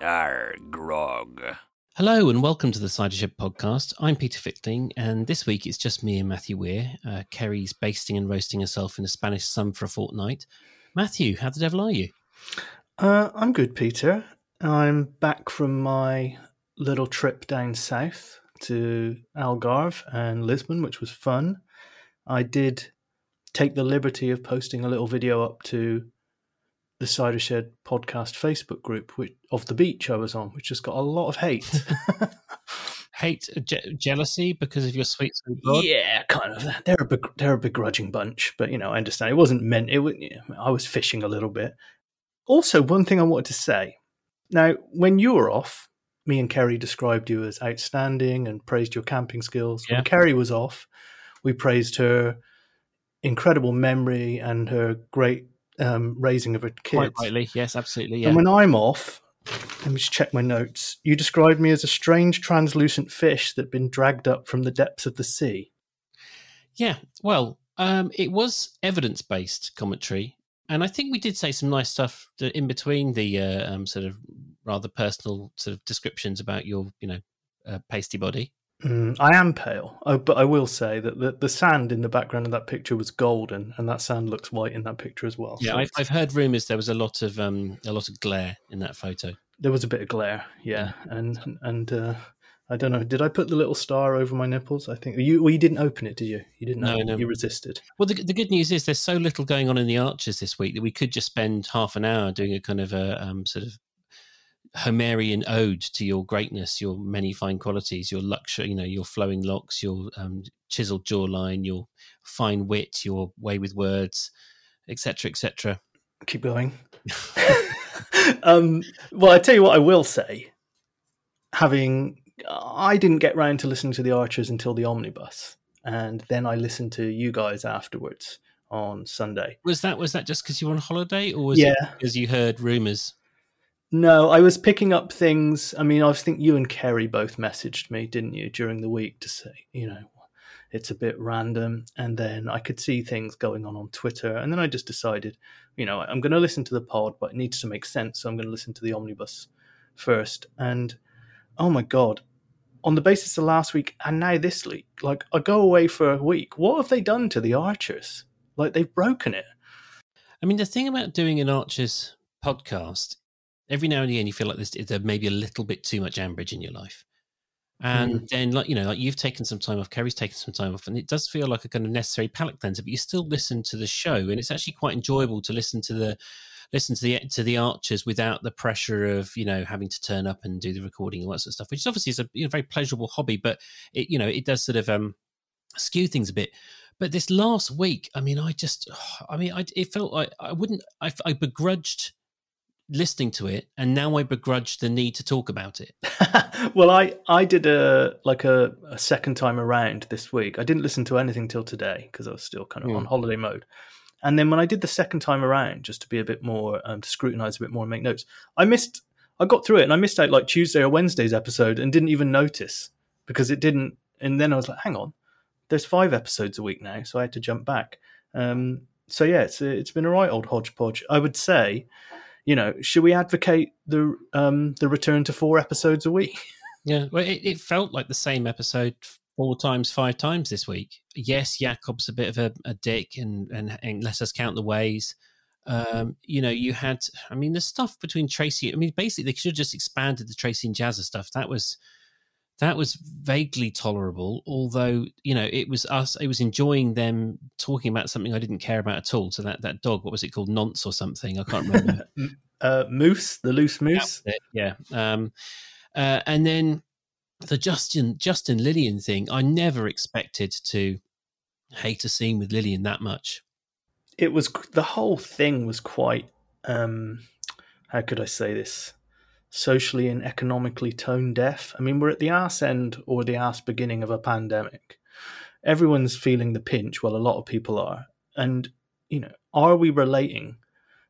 Arr, grog. Hello and welcome to the Cider Shed podcast. I'm Peter Fickling, and this week it's just me and Matthew Weir. Uh, Keri's basting and roasting herself in a Spanish sun for a fortnight. Matthew, how the devil are you? Uh, I'm good, Peter. I'm back from my little trip down south to Algarve and Lisbon, which was fun. I did take the liberty of posting a little video up to the Cider Shed podcast Facebook group which, of the beach I was on, which has got a lot of hate. Hate, uh, je- jealousy because of your sweet, sweet blood? yeah, kind of. They're a beg- they're a begrudging bunch, but you know, I understand. It wasn't meant. It was, I was fishing a little bit. Also, one thing I wanted to say. Now, when you were off, me and Keri described you as outstanding and praised your camping skills. Yeah. When Keri was off, we praised her incredible memory and her great um, raising of her Quite rightly. Yes, absolutely. Yeah. And when I'm off, let me just check my notes. You described me as a strange translucent fish that had been dragged up from the depths of the sea. Yeah, well, um, it was evidence based commentary. And I think we did say some nice stuff in between the uh, um, sort of rather personal sort of descriptions about your, you know, uh, pasty body. Mm, I am pale, oh, but I will say that the, the sand in the background of that picture was golden, and that sand looks white in that picture as well. Yeah, So I've, I've heard rumours there was a lot of um, a lot of glare in that photo. there was a bit of glare, yeah, and and uh, I don't know. Did I put the little star over my nipples? I think you. Well, you didn't open it, did you? You didn't. No, no. You resisted. Well, the, the good news is there's so little going on in the arches this week that we could just spend half an hour doing a kind of a um, sort of Homerian ode to your greatness, your many fine qualities, your luxury, you know, your flowing locks, your um, chiseled jawline, your fine wit, your way with words, etc., etc. Keep going. um, well, I tell you what, I will say. Having, I didn't get round to listening to the Archers until the omnibus, and then I listened to you guys afterwards on Sunday. Was that was that just because you were on holiday, or was Yeah. it because you heard rumours? No, I was picking up things. I mean, I think you and Keri both messaged me, didn't you, during the week to say, you know, it's a bit random. And then I could see things going on on Twitter. And then I just decided, you know, I'm going to listen to the pod, but it needs to make sense. So I'm going to listen to the omnibus first. And oh my God, on the basis of last week and now this week, like I go away for a week. What have they done to the archers? Like they've broken it. I mean, the thing about doing an Archers podcast, every now and again you feel like there's, there may be a little bit too much Ambridge in your life. And then, like, you know, like you've taken some time off, Keri's taken some time off, and it does feel like a kind of necessary palate cleanser, but you still listen to the show. And it's actually quite enjoyable to listen to the listen to the to the archers without the pressure of you know having to turn up and do the recording and all that sort of stuff which is obviously is a you know, very pleasurable hobby but it you know it does sort of um skew things a bit but this last week i mean i just i mean I, it felt like i wouldn't I, I begrudged listening to it and now i begrudge the need to talk about it well, I I did a like a, a second time around this week. I didn't listen to anything till today because I was still kind of Hmm. on holiday mode. And then when I did the second time around, just to be a bit more um, to scrutinize a bit more and make notes, I missed. I got through it and I missed out like Tuesday or Wednesday's episode and didn't even notice because it didn't. And then I was like, hang on, there's five episodes a week now, so I had to jump back. Um, so yeah, it's it's been a right old hodgepodge. I would say, you know, should we advocate the um, the return to four episodes a week? Yeah, well, it, it felt like the same episode four times, five times this week. Yes, Jakob's a bit of a, a dick, and, and and let us count the ways. Um, you know, you had, I mean, the stuff between Tracy. I mean, basically, they should have just expanded the Tracy and Jazzer stuff. That was that was vaguely tolerable, although you know it was us. It was enjoying them talking about something I didn't care about at all. So that that dog, what was it called, Nonce or something? I can't remember. uh, moose, the loose moose. Yeah. Um, uh, and then the Justin Justin Lilian thing, I never expected to hate a scene with Lilian that much. It was the whole thing was quite. Um, how could I say this? Socially and economically tone deaf. I mean, we're at the arse end or the arse beginning of a pandemic. Everyone's feeling the pinch. Well, a lot of people are, and you know, are we relating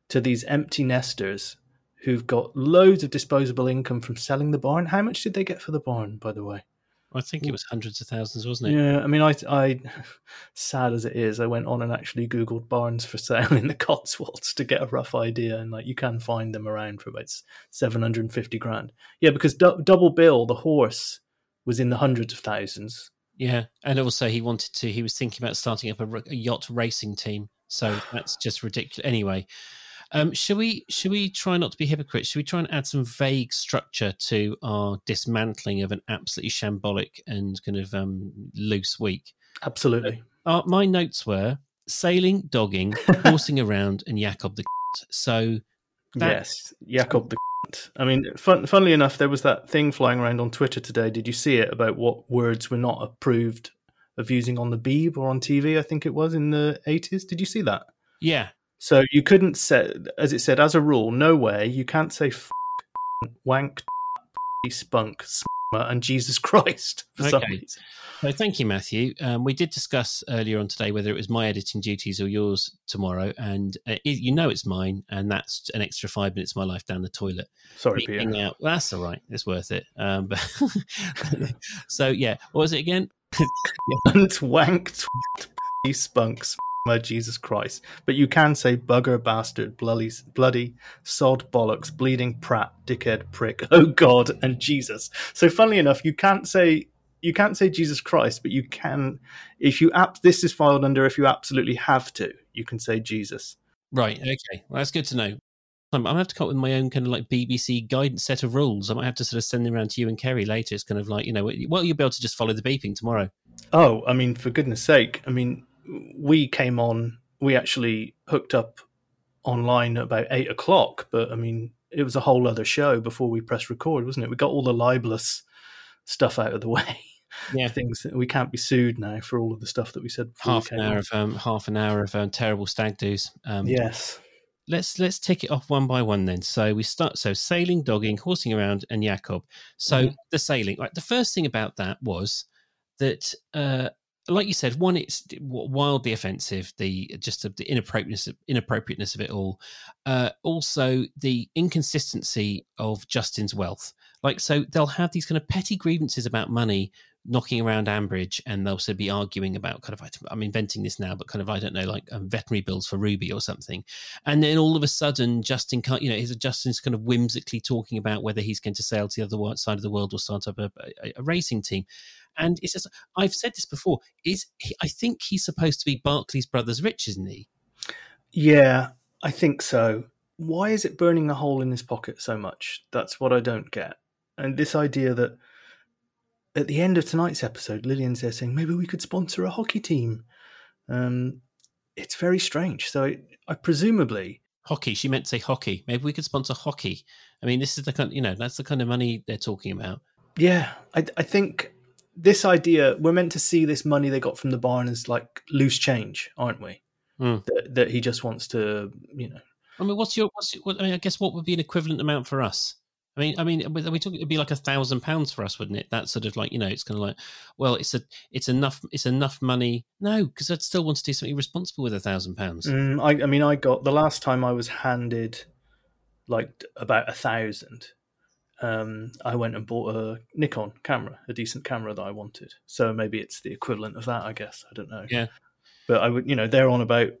to these empty nesters who've got loads of disposable income from selling the barn? How much did they get for the barn, by the way? I think it was hundreds of thousands, wasn't it? Yeah, I mean, I, I, sad as it is, I went on and actually googled barns for sale in the Cotswolds to get a rough idea, and like you can find them around for about seven hundred and fifty grand. Yeah, because du- Double Bill, the horse, was in the hundreds of thousands. Yeah, and also he wanted to. He was thinking about starting up a, a yacht racing team. So that's just ridiculous. Anyway, um, should we should we try not to be hypocrites? Should we try and add some vague structure to our dismantling of an absolutely shambolic and kind of um, loose week? Absolutely. Uh, my notes were sailing, dogging, horsing around, and Jakob the. So yes, Jakob the. I mean, fun, funnily enough, there was that thing flying around on Twitter today. Did you see it about what words were not approved of using on the Beeb or on TV? I think it was in the eighties. Did you see that? yeah, So you couldn't say, as it said, as a rule, no way you can't say f- wank, spunk, sma, and Jesus Christ for some Okay. reason. So thank you, Matthew. Um, we did discuss earlier on today whether it was my editing duties or yours tomorrow, and uh, it, you know it's mine, and that's an extra five minutes of my life down the toilet. Sorry, Peter. Beeping out. Well, that's all right. It's worth it. Um, but so yeah, what was it again? and wank, twat, spunk, Jesus Christ. But you can say bugger, bastard, bloody, bloody, sod, bollocks, bleeding prat, dickhead, prick, oh God, and Jesus. So funnily enough, you can't say you can't say Jesus Christ, but you can if you app this is filed under if you absolutely have to, you can say Jesus. Right. Okay. Well, that's good to know. I'm, I'm gonna have to come up with my own kind of like BBC guidance set of rules. I might have to sort of send them around to you and Keri later. It's kind of like you know, well, you'll be able to just follow the beeping tomorrow. Oh, I mean, for goodness sake. I mean, we came on, we actually hooked up online at about eight o'clock, but I mean, it was a whole other show before we pressed record, wasn't it? We got all the libelous stuff out of the way. Yeah. Things that we can't be sued now for all of the stuff that we said Half we an hour on. of um, half an hour of um, terrible stag do's. Um, Yes. let's let's tick it off one by one then. So we start so sailing, dogging, horsing around, and Jakob. So Mhm. the sailing, right? The first thing about that was that, uh, like you said, one, it's wildly offensive. The just the inappropriateness inappropriateness of it all. Uh, also, the inconsistency of Justin's wealth. Like, so they'll have these kind of petty grievances about money knocking around Ambridge, and they'll also be arguing about kind of I'm inventing this now, but kind of I don't know, like um, veterinary bills for Ruby or something. And then all of a sudden, Justin, you know, is Justin's kind of whimsically talking about whether he's going to sail to the other side of the world or start up a, a, a racing team. And it's just, I've said this before. Is he, I think he's supposed to be Barclays Brothers rich, isn't he? Yeah, I think so. Why is it burning a hole in his pocket so much? That's what I don't get. And this idea that at the end of tonight's episode, Lilian's there saying maybe we could sponsor a hockey team. Um, it's very strange. So I, I presumably, Hockey. She meant to say hockey. Maybe we could sponsor hockey. I mean, this is the kind, you know, that's the kind of money they're talking about. yeah, I, I think this idea we're meant to see this money they got from the barn as like loose change, aren't we? Hmm. That, that he just wants to, you know, I mean, what's your, what's, what, I mean, I guess what would be an equivalent amount for us? I mean, I mean, are we talking? It'd be like a thousand pounds for us, wouldn't it? That sort of like, you know, it's kind of like, well, it's a, it's enough, it's enough money. No, because I'd still want to do something responsible with a thousand pounds. Mm, I mean, I got the last time I was handed like about a thousand. Um, I went and bought a Nikon camera, a decent camera that I wanted. So maybe it's the equivalent of that, I guess. I don't know. Yeah. But I would, you know, they're on about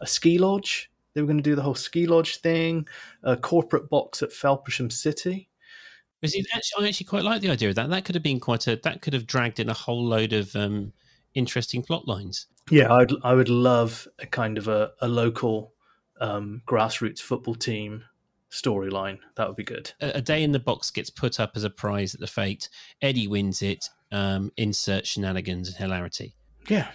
a ski lodge. They were going to do the whole ski lodge thing, a corporate box at Felpersham City. Actually, I actually quite like the idea of that. That could have been quite a, that could have dragged in a whole load of um, interesting plot lines. Yeah, I'd I would love a kind of a, a local um, grassroots football team storyline. That would be good. A, a day in the box gets put up as a prize at the fete. Eddie wins it. Um, insert shenanigans and hilarity. Yeah,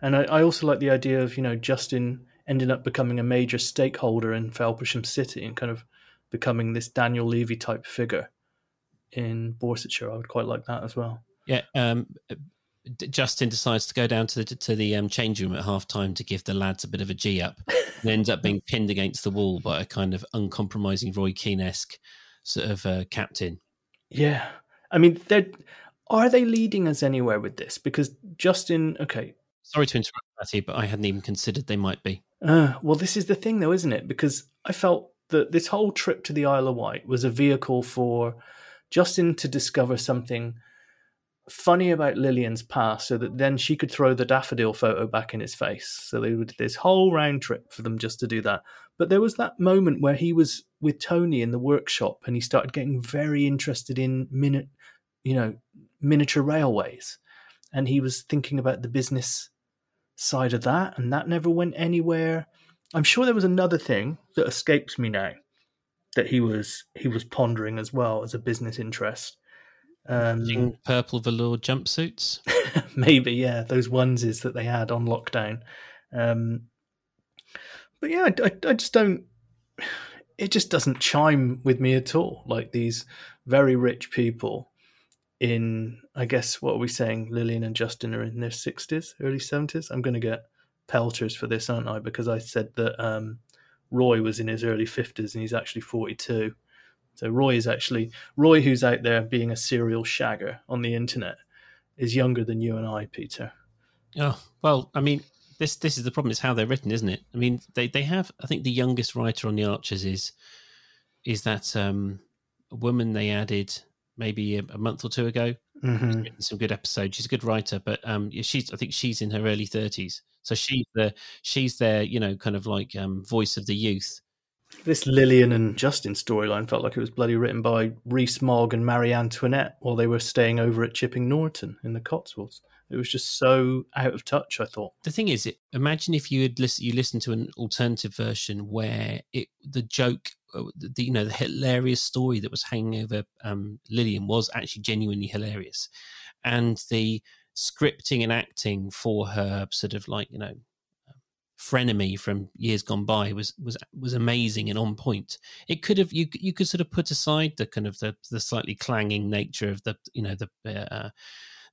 and I, I also like the idea of you know Justin ending up becoming a major stakeholder in Felpersham City and kind of becoming this Daniel Levy type figure in Borsetshire. I would quite like that as well. Yeah, um, Justin decides to go down to the to the um, change room at half time to give the lads a bit of a G up, and ends up being pinned against the wall by a kind of uncompromising Roy Keane esque sort of uh, captain. Yeah, I mean, they're are they leading us anywhere with this? Because Justin, okay, Sorry to interrupt, Matthew, but I hadn't even considered they might be. Uh, well, this is the thing, though, isn't it? Because I felt that this whole trip to the Isle of Wight was a vehicle for Justin to discover something funny about Lilian's past so that then she could throw the daffodil photo back in his face. So they would this whole round trip for them just to do that. But there was that moment where he was with Tony in the workshop and he started getting very interested in minute, you know, miniature railways. And he was thinking about the business side of that, and that never went anywhere. I'm sure there was another thing that escapes me now that he was he was pondering as well as a business interest. Um, purple velour jumpsuits, maybe yeah, those onesies that they had on lockdown. Um, but yeah, I, I, I just don't. It just doesn't chime with me at all. Like these very rich people in, I guess, what are we saying? Lilian and Justin are in their sixties, early seventies. I'm going to get pelters for this, aren't I? Because I said that um, Roy was in his early fifties and he's actually forty-two. So Roy is actually Roy, who's out there being a serial shagger on the internet, is younger than you and I, Peter. Oh well, I mean, this this is the problem. Is how they're written, isn't it? I mean, they they have. I think the youngest writer on the Archers is is that um, a woman they added maybe a, a month or two ago. Mm-hmm. Some good episodes. She's a good writer, but um, she's I think she's in her early thirties. So she's the she's their you know kind of like um, voice of the youth this Lilian and Justin storyline felt like it was bloody written by Rees Mogg and Marie Antoinette while they were staying over at Chipping Norton in the Cotswolds. It was just so out of touch. I thought. The thing is, imagine if you had listen, you listened to an alternative version where it the joke, uh, the you know the hilarious story that was hanging over um, Lilian was actually genuinely hilarious, and the scripting and acting for her sort of like you know frenemy from years gone by was was was amazing and on point. It could have you you could sort of put aside the kind of the the slightly clanging nature of the you know the. Uh,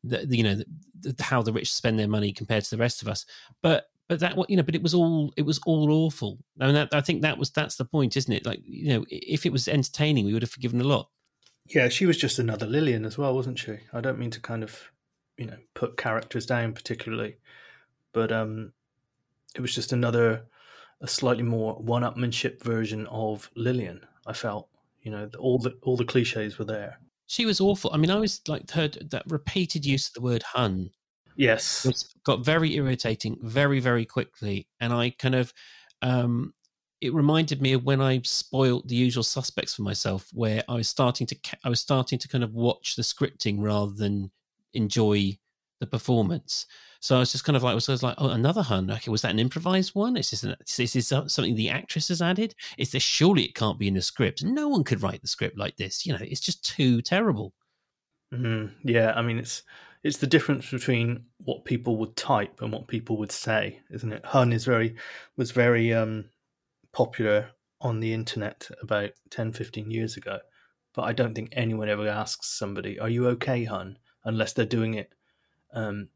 the, you know the, the, how the rich spend their money compared to the rest of us but but that you know but it was all it was all awful I mean that, I think that was that's the point isn't it like you know if it was entertaining we would have forgiven a lot yeah she was just another Lilian as well wasn't she I don't mean to kind of you know put characters down particularly but um it was just another, a slightly more one-upmanship version of Lilian. I felt, you know, all the all the cliches were there. She was awful. I mean, I was like heard that repeated use of the word "hun." Yes, got very irritating very very quickly, and I kind of. Um, it reminded me of when I spoiled the usual suspects for myself, where I was starting to I was starting to kind of watch the scripting rather than enjoy the performance. So I was just kind of like, was, I was like, oh, another hun. Okay, was that an improvised one? Is this, an, is this something the actress has added? Is this surely it can't be in the script? No one could write the script like this. You know, it's just too terrible. Mm, yeah, I mean, it's it's the difference between what people would type and what people would say, isn't it? Hun is very was very um, popular on the internet about 10, 15 years ago, but I don't think anyone ever asks somebody, "Are you okay, hun?" unless they're doing it um,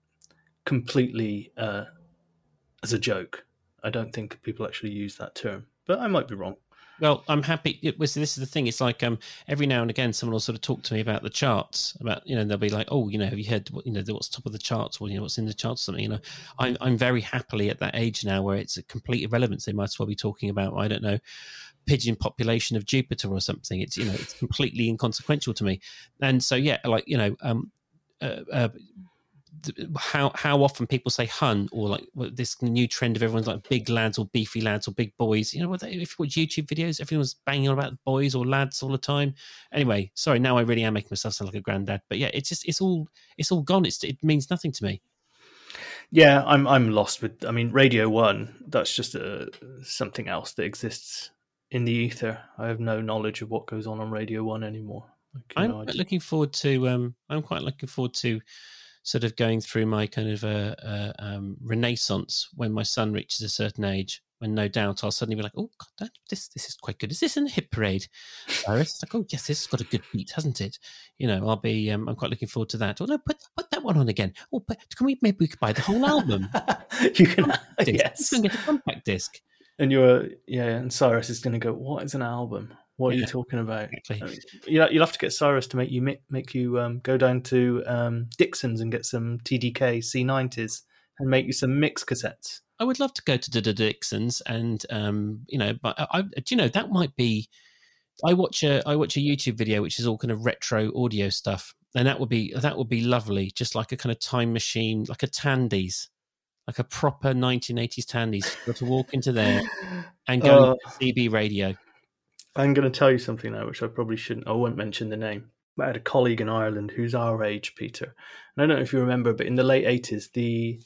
completely uh, as a joke. I don't think people actually use that term, but I might be wrong. Well, I'm happy. It was this is the thing. It's like um, every now and again, someone will sort of talk to me about the charts. About you know, they'll be like, "Oh, you know, have you heard? You know, what's top of the charts? Or you know, what's in the charts? Something." You know, I'm I'm very happily at that age now where it's a complete irrelevance. They might as well be talking about I don't know, pigeon population of Jupiter or something. It's you know, it's completely inconsequential to me. And so yeah, like you know, um, uh, uh, how how often people say hun or like this new trend of everyone's like big lads or beefy lads or big boys. You know what? If you watch YouTube videos, everyone's banging on about boys or lads all the time. Anyway, sorry, now I really am making myself sound like a granddad. But yeah, it's just it's all it's all gone. It's it means nothing to me. Yeah, I'm I'm lost with. I mean, Radio One. That's just a, something else that exists in the ether. I have no knowledge of what goes on on Radio One anymore. I'm looking forward to. Um, I'm quite looking forward to sort of going through my kind of a, uh, um, renaissance when my son reaches a certain age. When no doubt I'll suddenly be like, "Oh God, this this is quite good. Is this in the hit parade?" It's like, "Oh yes, this has got a good beat, hasn't it?" You know, I'll be. Um, I'm quite looking forward to that. Oh no, put put that one on again. Oh, but can we maybe we could buy the whole album? you can, yes, you can get a compact disc. And you're yeah, and Cyrus is going to go. What is an album? What are you talking about? Exactly. Uh, you'll have to get Cyrus to make you make you um, go down to um, Dixon's and get some TDK C90s and make you some mix cassettes. I would love to go to the Dixon's and um, you know, but I, do you know that might be. I watch a I watch a YouTube video which is all kind of retro audio stuff, and that would be that would be lovely, just like a kind of time machine, like a Tandy's, like a proper 1980s Tandy's. Got to walk into there and go Uh, to CB radio. I'm going to tell you something now, which I probably shouldn't. I won't mention the name. But I had a colleague in Ireland who's our age, Peter. And I don't know if you remember, but in the late 80s, the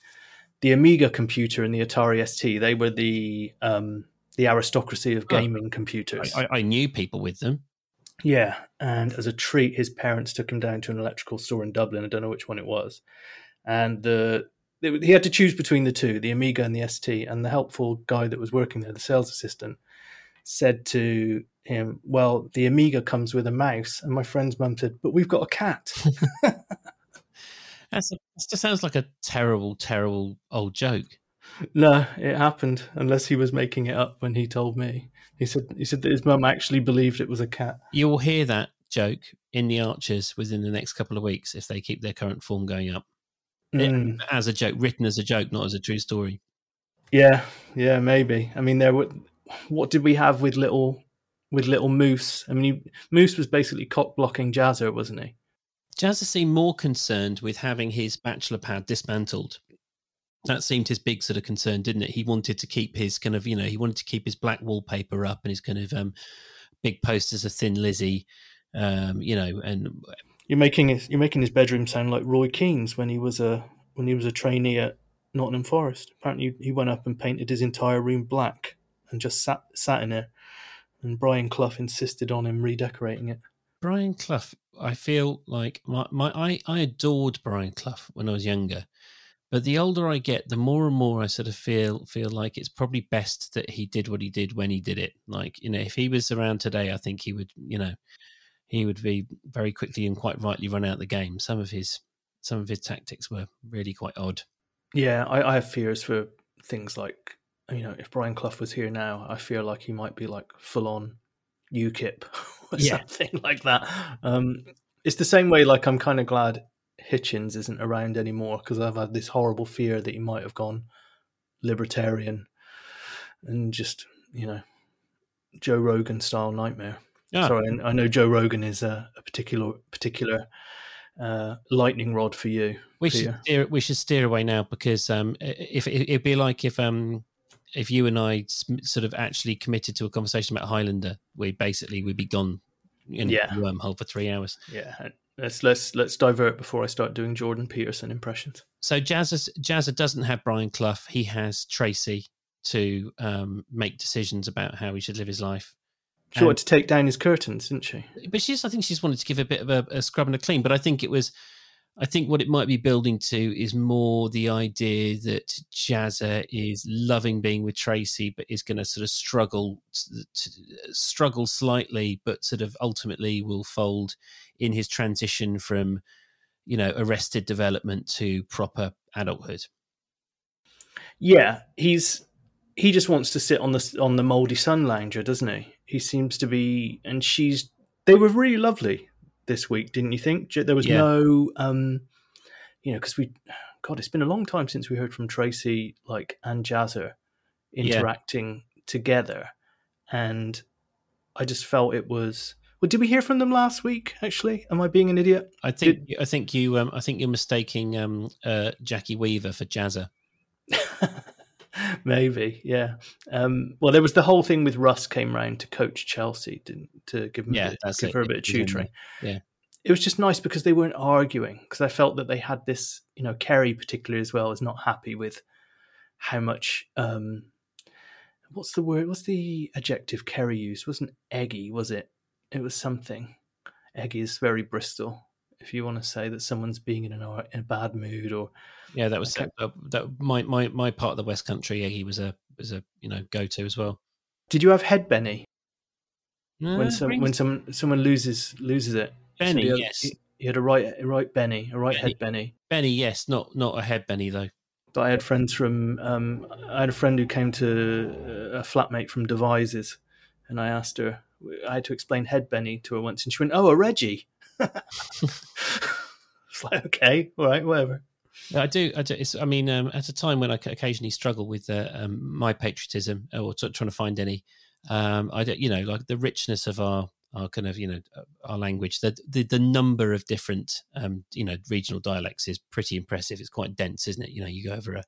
the Amiga computer and the Atari ST, they were the um, the aristocracy of Oh. gaming computers. I, I, I knew people with them. Yeah, and as a treat, his parents took him down to an electrical store in Dublin. I don't know which one it was, and the he had to choose between the two, the Amiga and the ST. And the helpful guy that was working there, the sales assistant, said to him, "Well, the Amiga comes with a mouse." And my friend's mum said, "But we've got a cat." That's a, that just sounds like a terrible, terrible old joke. no, it happened. Unless he was making it up when he told me. He said he said that his mum actually believed it was a cat. You will hear that joke in the Archers within the next couple of weeks if they keep their current form going up. Mm. as a joke, written as a joke, not as a true story. Yeah, yeah, maybe. I mean, there were. What did we have with little, with little Moose? I mean, he, Moose was basically cock blocking Jazzer, wasn't he? Jazzer seemed more concerned with having his bachelor pad dismantled. That seemed his big sort of concern, didn't it? He wanted to keep his kind of, you know, he wanted to keep his black wallpaper up and his kind of um, big posters of Thin Lizzy, um, you know, and You're making his, you're making his bedroom sound like Roy Keane's when he was a when he was a trainee at Nottingham Forest. Apparently, he went up and painted his entire room black and just sat sat in it. And Brian Clough insisted on him redecorating it. Brian Clough, I feel like my, my I, I adored Brian Clough when I was younger. But the older I get, the more and more I sort of feel feel like it's probably best that he did what he did when he did it. Like, you know, if he was around today, I think he would, you know, he would be very quickly and quite rightly run out of the game. Some of his some of his tactics were really quite odd. Yeah, I, I have fears for things like you know, if Brian Clough was here now, I feel like he might be like full on UKIP or Yeah. something like that. Um, it's the same way. Like I'm kind of glad Hitchens isn't around anymore because I've had this horrible fear that he might have gone libertarian and just you know Joe Rogan style nightmare. Ah, Sorry, I know Joe Rogan is a, a particular particular uh, lightning rod for you. we should steer, we should steer away now because um, if it, it'd be like if um if you and I sort of actually committed to a conversation about Highlander, we basically we'd be gone in Yeah. a wormhole for three hours. Yeah, let's let's let's divert before I start doing Jordan Peterson impressions. So Jazzer Jazzer doesn't have Brian Clough; he has Tracy to um, make decisions about how he should live his life. She wanted to take down his curtains, didn't she? but she's I think she's wanted to give a bit of a, a scrub and a clean. But I think it was I think what it might be building to is more the idea that Jazzer is loving being with Tracy, but is going to sort of struggle to, to, struggle slightly, but sort of ultimately will fold in his transition from you know arrested development to proper adulthood. Yeah, he's he just wants to sit on the on the moldy sun lounger, doesn't he? He seems to be, and she's. They were really lovely this week, didn't you think? There was Yeah. no, um, you know, because we, God, it's been a long time since we heard from Tracy, like and Jazzer interacting together, and I just felt it was. Well, did we hear from them last week? Actually, am I being an idiot? I think I think you um, I think you're mistaking um, uh, Jackie Weaver for Jazzer. Maybe, yeah. Um, well, there was the whole thing with Russ came round to coach Chelsea, didn't to give him Yeah, a give it. her a bit of It tutoring. Yeah. it was just nice because they weren't arguing. Because I felt that they had this, you know, Keri particularly as well is not happy with how much. Um, what's the word? What's the adjective Keri used? wasn't eggy, was it? It was something. Eggy is very Bristol. If you want to say that someone's being in, an, in a bad mood or Yeah, that was Okay. uh, that. My, my my part of the West Country, yeah, he was a was a you know go to as well. did you have head Benny? No, when some when some someone loses loses it. Benny, had, yes. he, he had a right a right Benny, a right Benny. head Benny. Benny, yes, not not a head Benny though. But I had friends from um, I had a friend who came to uh, a flatmate from Devizes, and I asked her. I had to explain head Benny to her once, and she went, "Oh, a Reggie." It's like okay, all right, whatever. I do. I do. It's, I mean, um, at a time when I occasionally struggle with uh, um, my patriotism or t- trying to find any, um, I don't, you know, like the richness of our our kind of you know uh, our language. The the, the number of different um, you know regional dialects is pretty impressive. It's quite dense, isn't it? You know, you go over a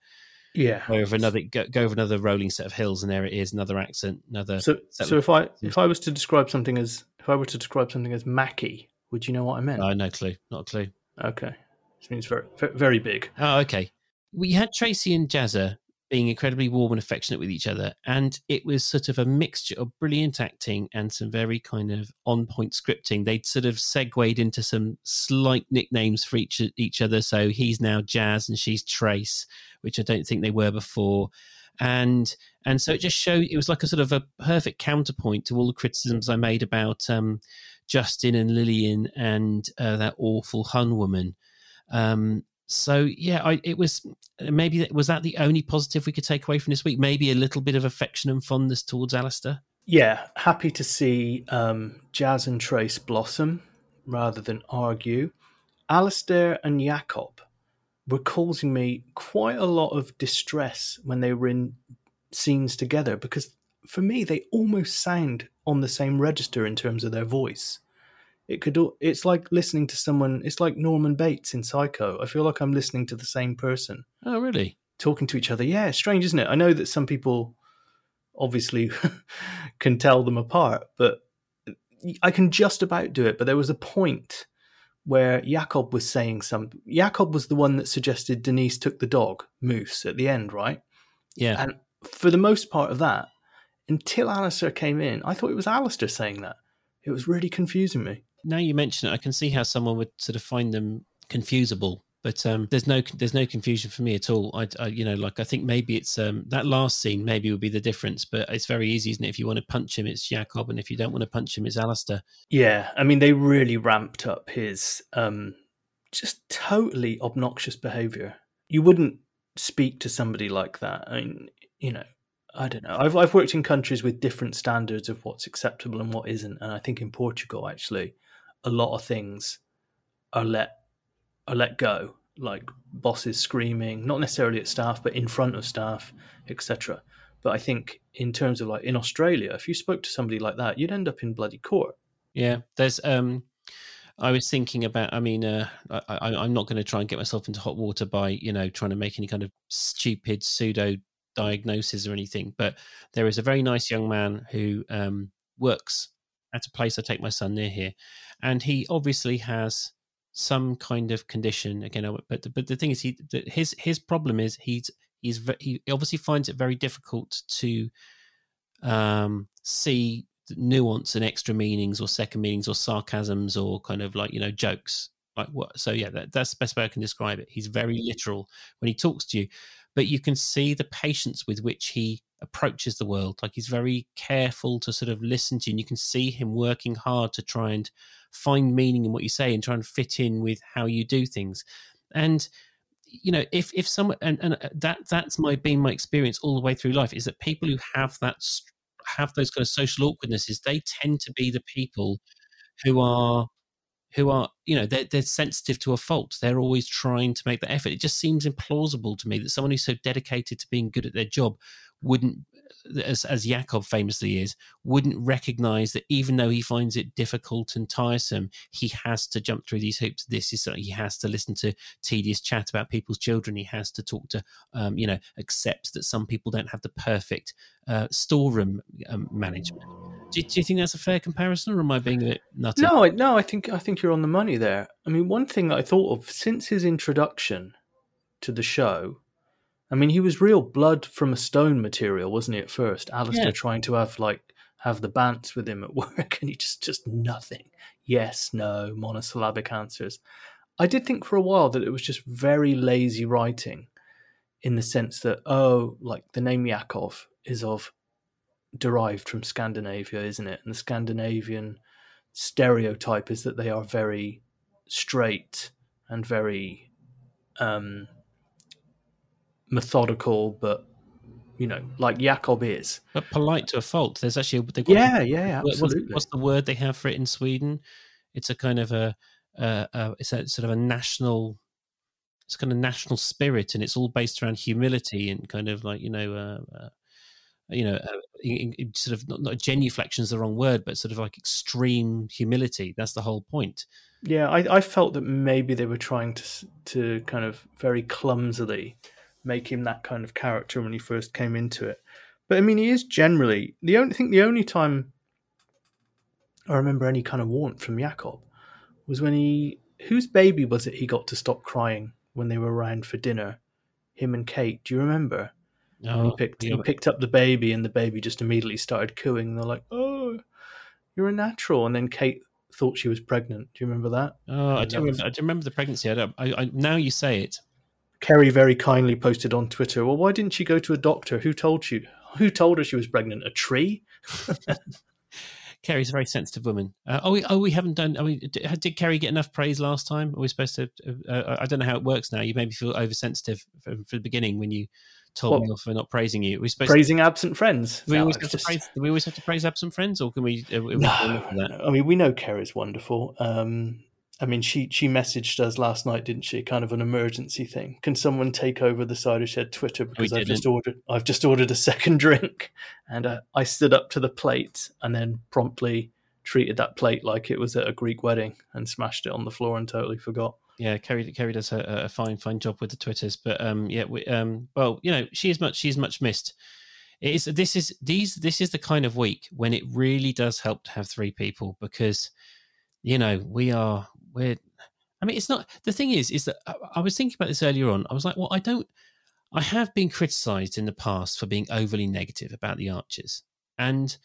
yeah go over another go, go over another rolling set of hills, and there it is, another accent, another. So so if I if I was to describe something as if I were to describe something as Mackie, would you know what I meant? oh, no clue, not a clue. okay, this means very very big. Oh, okay. We had Tracy and Jazzer being incredibly warm and affectionate with each other, and it was sort of a mixture of brilliant acting and some very kind of on point scripting. They'd sort of segued into some slight nicknames for each each other. So he's now Jazz and she's Trace, which I don't think they were before. And and so it just showed it was like a sort of a perfect counterpoint to all the criticisms I made about um, Justin and Lilian and uh, that awful Hun woman. Um, so yeah, I, it was maybe was that the only positive we could take away from this week? Maybe a little bit of affection and fondness towards Alistair. Yeah, happy to see um, Jazz and Trace blossom rather than argue. Alistair and Jakob were causing me quite a lot of distress when they were in scenes together because for me they almost sound on the same register in terms of their voice. It could. It's like listening to someone it's like Norman Bates in Psycho. I feel like I'm listening to the same person Oh, really? talking to each other. Yeah, strange, isn't it? I know that some people obviously can tell them apart, but I can just about do it. But there was a point where Jakob was saying something. Jakob was the one that suggested Denise took the dog, Moose, at the end, right? Yeah. And for the most part of that, until Alistair came in, I thought it was Alistair saying that. It was really confusing me. now you mention it, I can see how someone would sort of find them confusable. But um, there's no there's no confusion for me at all. I, I you know like I think maybe it's um, that last scene maybe would be the difference. But it's very easy, isn't it? If you want to punch him, it's Jakob, and if you don't want to punch him, it's Alistair. Yeah, I mean, they really ramped up his um, just totally obnoxious behavior. You wouldn't speak to somebody like that. I mean, you know, I don't know. I've I've worked in countries with different standards of what's acceptable and what isn't, and I think in Portugal actually, a lot of things are let are let go, like bosses screaming, not necessarily at staff, but in front of staff, etc. But I think in terms of like in Australia, if you spoke to somebody like that, you'd end up in bloody court. Yeah, there's. Um, I was thinking about. I mean, uh, I, I'm not going to try and get myself into hot water by you know trying to make any kind of stupid pseudo diagnosis or anything. But there is a very nice young man who um, works at a place I take my son near here, and he obviously has some kind of condition. Again, but the, but the thing is, he his his problem is he's he's he obviously finds it very difficult to um, see nuance and extra meanings or second meanings or sarcasms or kind of like you know jokes like what so yeah that, that's the best way i can describe it he's very literal when he talks to you but you can see the patience with which he approaches the world. Like he's very careful to sort of listen to you and you can see him working hard to try and find meaning in what you say and try and fit in with how you do things. And you know if if someone and, and uh, that that's my been my experience all the way through life is that people who have that have those kind of social awkwardnesses they tend to be the people who are who are you know they're, they're sensitive to a fault. They're always trying to make that effort. It just seems implausible to me that someone who's so dedicated to being good at their job wouldn't as, as famously is wouldn't recognize that even though he finds it difficult and tiresome he has to jump through these hoops. This is something he has to listen to tedious chat about people's children. He has to talk to um, you know accept that some people don't have the perfect uh, storeroom um, management. Do, do you think that's a fair comparison or am i being a bit nutty? No, no, I think I think you're on the money there. I mean, one thing I thought of since his introduction to the show, I mean, he was real blood from a stone material, wasn't he? At first, Alistair Yeah. trying to have like have the bants with him at work, and he just just nothing. Yes, no, monosyllabic answers. I did think for a while that it was just very lazy writing, in the sense that oh, like the name Yakov is of derived from Scandinavia, isn't it? And the Scandinavian stereotype is that they are very straight and very um, methodical, but you know, like Jakob is. but polite to a fault. There's actually they've got- Yeah, yeah, what- what's, absolutely. what's the word they have for it in Sweden? It's a kind of a, uh, uh, it's a sort of a national, it's kind of national spirit, and it's all based around humility and kind of like you know, uh, uh, you know, uh, in, in sort of not, not genuflection is the wrong word, but sort of like extreme humility. That's the whole point. Yeah, I, I felt that maybe they were trying to to kind of very clumsily make him that kind of character when he first came into it. But I mean, he is generally the only I think the only time I remember any kind of warmth from Jakob was when he whose baby was it he got to stop crying when they were around for dinner? Him and Kate. Do you remember? No, he oh, picked he picked up the baby and the baby just immediately started cooing. And they're like, "Oh, you're a natural." And then Kate thought she was pregnant. Do you remember that? Oh, I do, remember, I do remember the pregnancy. I don't. I, I, now you say it. Keri very kindly posted on Twitter. Well, why didn't she go to a doctor? Who told you? Who told her she was pregnant? A tree? Keri's a very sensitive woman. Uh, oh, we, oh, we haven't done. I mean, did, did Keri get enough praise last time? Are we supposed to? Uh, uh, I don't know how it works now. You maybe feel oversensitive from, from the beginning when you told me off for not praising you. Are we supposed praising to, absent friends. we, no, always have just... to praise, do we always have to praise absent friends, or can we? Uh, no, I mean, we know Keri's wonderful. Um, I mean, she she messaged us last night, didn't she? Kind of an emergency thing. Can someone take over the Cider Shed Twitter because I've just ordered I've just ordered a second drink, and uh, I stood up to the plate and then promptly treated that plate like it was at a Greek wedding and smashed it on the floor and totally forgot. Yeah, Keri Keri does a, a fine fine job with the twitters, but um, yeah, we, um, well, you know, she is much she's much missed. It is this is these this is the kind of week when it really does help to have three people because you know we are we're I mean, it's not the thing is, is that I, was thinking about this earlier on. I was like, well, I don't, I have been criticized in the past for being overly negative about the Archers, and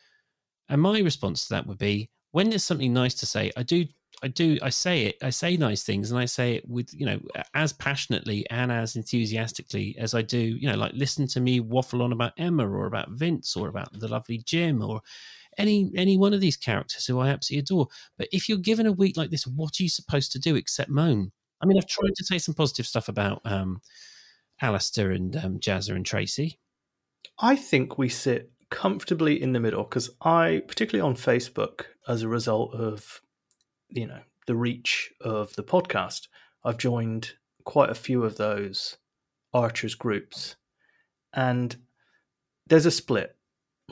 and my response to that would be when there's something nice to say, I do, I do, I say it, I say nice things, and I say it with you know as passionately and as enthusiastically as I do, you know, like listen to me waffle on about Emma or about Vince or about the lovely Jim or any any one of these characters who I absolutely adore. But if you're given a week like this, what are you supposed to do except moan? I mean, I've tried to say some positive stuff about um, Alistair and um, Jazzer and Tracy. I think we sit comfortably in the middle because I, particularly on Facebook, as a result of you know the reach of the podcast, I've joined quite a few of those archers groups, and there's a split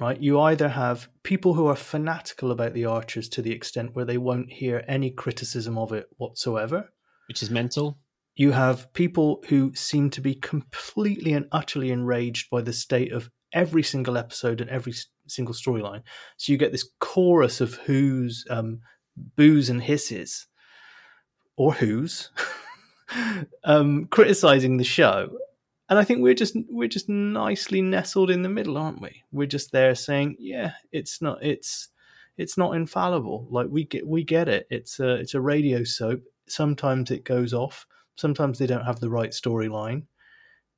right? You either have people who are fanatical about the Archers to the extent where they won't hear any criticism of it whatsoever, which is mental. You have people who seem to be completely and utterly enraged by the state of every single episode and every single storyline. So you get this chorus of who's, um, boos and hisses, or who's, um, criticizing the show and I think we're just we're just nicely nestled in the middle, aren't we? We're just there saying, yeah, it's not it's it's not infallible. Like we get we get it. It's a it's a radio soap. Sometimes it goes off. Sometimes they don't have the right storyline,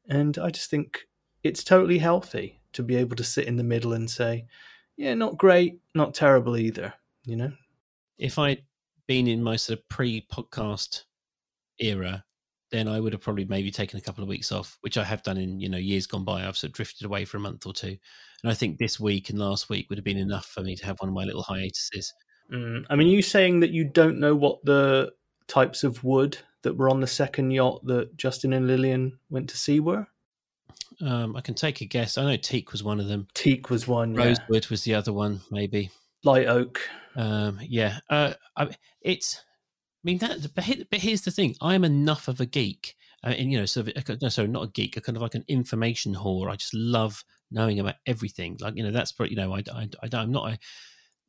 and I just think it's totally healthy to be able to sit in the middle and say, yeah, not great, not terrible either. You know, if I'd been in my sort of pre-podcast era, then I would have probably maybe taken a couple of weeks off, which I have done in you know years gone by. I've sort of drifted away for a month or two, and I think this week and last week would have been enough for me to have one of my little hiatuses. Mm. I mean, you saying that you don't know what the types of wood that were on the second yacht that Justin and Lilian went to see were? Um, I can take a guess. I know teak was one of them. Teak was one. Rosewood yeah. was the other one, maybe. Light oak. Um, yeah. Uh, I, it's mean that, but here's the thing: I am enough of a geek, uh, and you know, sort of, no, sorry, not a geek, a kind of like an information whore. I just love knowing about everything. Like you know, that's you know, I, I, I am not, I,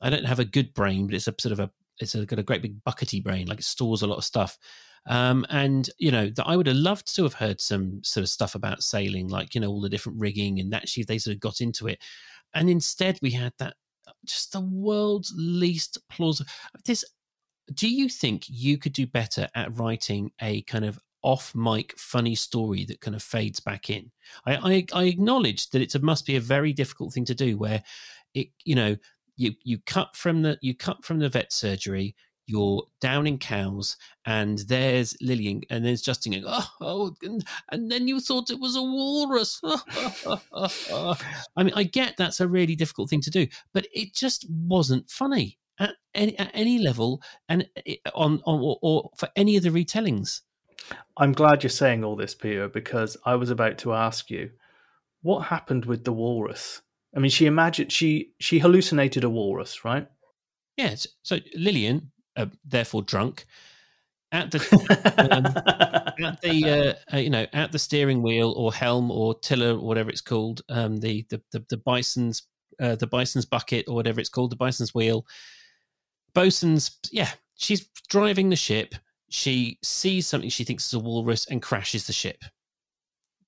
I don't have a good brain, but it's a sort of a, it's a, got a great big buckety brain, like it stores a lot of stuff. Um, and you know, that I would have loved to have heard some sort of stuff about sailing, like you know, all the different rigging, and actually they sort of got into it. And instead, we had that just the world's least plausible. This do you think you could do better at writing a kind of off mic funny story that kind of fades back in? I, I, I acknowledge that it must be a very difficult thing to do where it, you know, you, you cut from the you cut from the vet surgery, you're downing cows, and there's Lilian, and there's Justin going, oh, oh and, and, then you thought it was a walrus. I mean, I get that's a really difficult thing to do, but it just wasn't funny at any, at any level and on, on or, or for any of the retellings. I'm glad you're saying all this, Peter, because I was about to ask you what happened with the walrus I mean, she imagined she she hallucinated a walrus, right? Yes. So Lilian, uh, therefore drunk, at the um, at the uh, uh, you know at the steering wheel or helm or tiller or whatever it's called, um, the, the the the bison's uh, the bison's bucket or whatever it's called, the bison's wheel. Bosun's yeah, she's driving the ship. She sees something she thinks is a walrus and crashes the ship.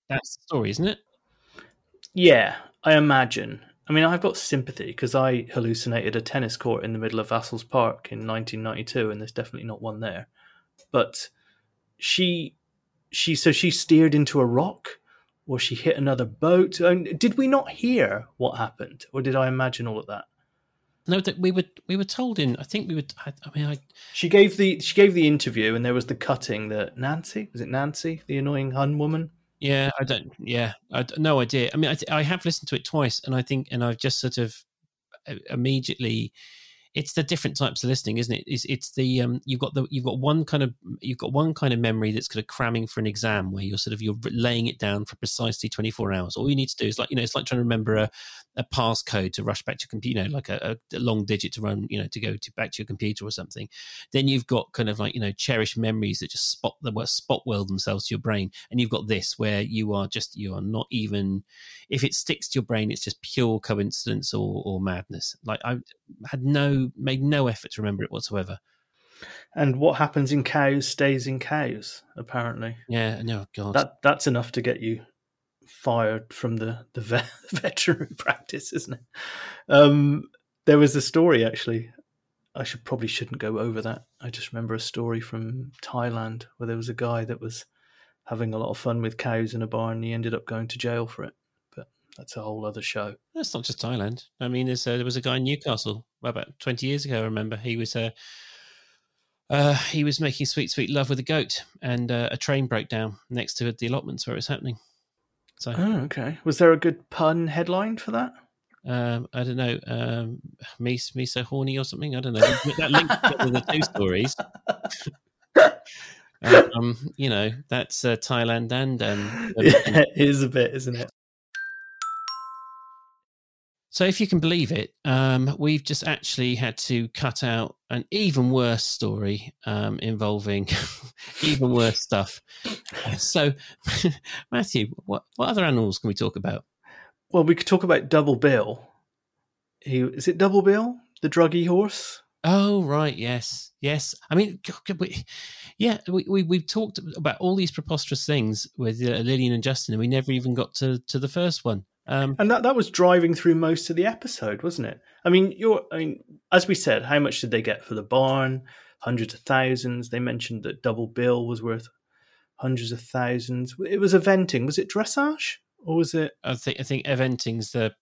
That's the story, isn't it? Yeah, I imagine. I mean, I've got sympathy because I hallucinated a tennis court in the middle of Vassals Park in 1992, and there's definitely not one there. But she, she, so she steered into a rock, or she hit another boat. Did we not hear what happened, or did I imagine all of that? No, that we were we were told in. I think we would. I, I mean, I She gave the she gave the interview, and there was the cutting that Nancy was it Nancy, the annoying Hun woman. Yeah, I don't. Yeah, I no idea. I mean, I, I have listened to it twice, and I think, and I've just sort of uh, immediately. It's the different types of listening, isn't it? It's, it's the um, you've got the you've got one kind of you've got one kind of memory that's kind of cramming for an exam where you're sort of you're laying it down for precisely 24 hours. All you need to do is like you know it's like trying to remember a, a passcode to rush back to your computer, you know, like a, a long digit to run, you know, to go to back to your computer or something. Then you've got kind of like you know cherished memories that just spot the spot weld themselves to your brain, and you've got this where you are just you are not even if it sticks to your brain, it's just pure coincidence or, or madness. Like I had no made no effort to remember it whatsoever. And what happens in cows stays in cows, apparently. Yeah, no, God, That that's enough to get you fired from the the vet, veterinary practice, isn't it? Um, there was a story actually. I should probably shouldn't go over that. I just remember a story from Thailand where there was a guy that was having a lot of fun with cows in a barn. And he ended up going to jail for it. But that's a whole other show. That's not just Thailand. I mean, uh, there was a guy in Newcastle about 20 years ago. I remember he was uh, uh, he was making sweet, sweet love with a goat, and uh, a train broke down next to the allotments where it was happening. So Oh, okay. Was there a good pun headline for that? um, I don't know, um, me, me so horny or something. I don't know. that link together the two stories. um, you know, that's uh, Thailand and um, yeah, it is a bit, isn't it? So, if you can believe it, um, we've just actually had to cut out an even worse story um, involving even worse stuff. So, Matthew, what, what other animals can we talk about? Well, we could talk about Double Bill. He is it Double Bill, the druggy horse? Oh, right. Yes. Yes. I mean, we, yeah, we, we, we've talked about all these preposterous things with uh, Lilian and Justin, and we never even got to, to the first one. Um, And that, that was driving through most of the episode, wasn't it? I mean, you're I mean, as we said, how much did they get for the barn? Hundreds of thousands. They mentioned that Double Bill was worth hundreds of thousands. It was eventing. Was it dressage? Or was it I think I think eventing's the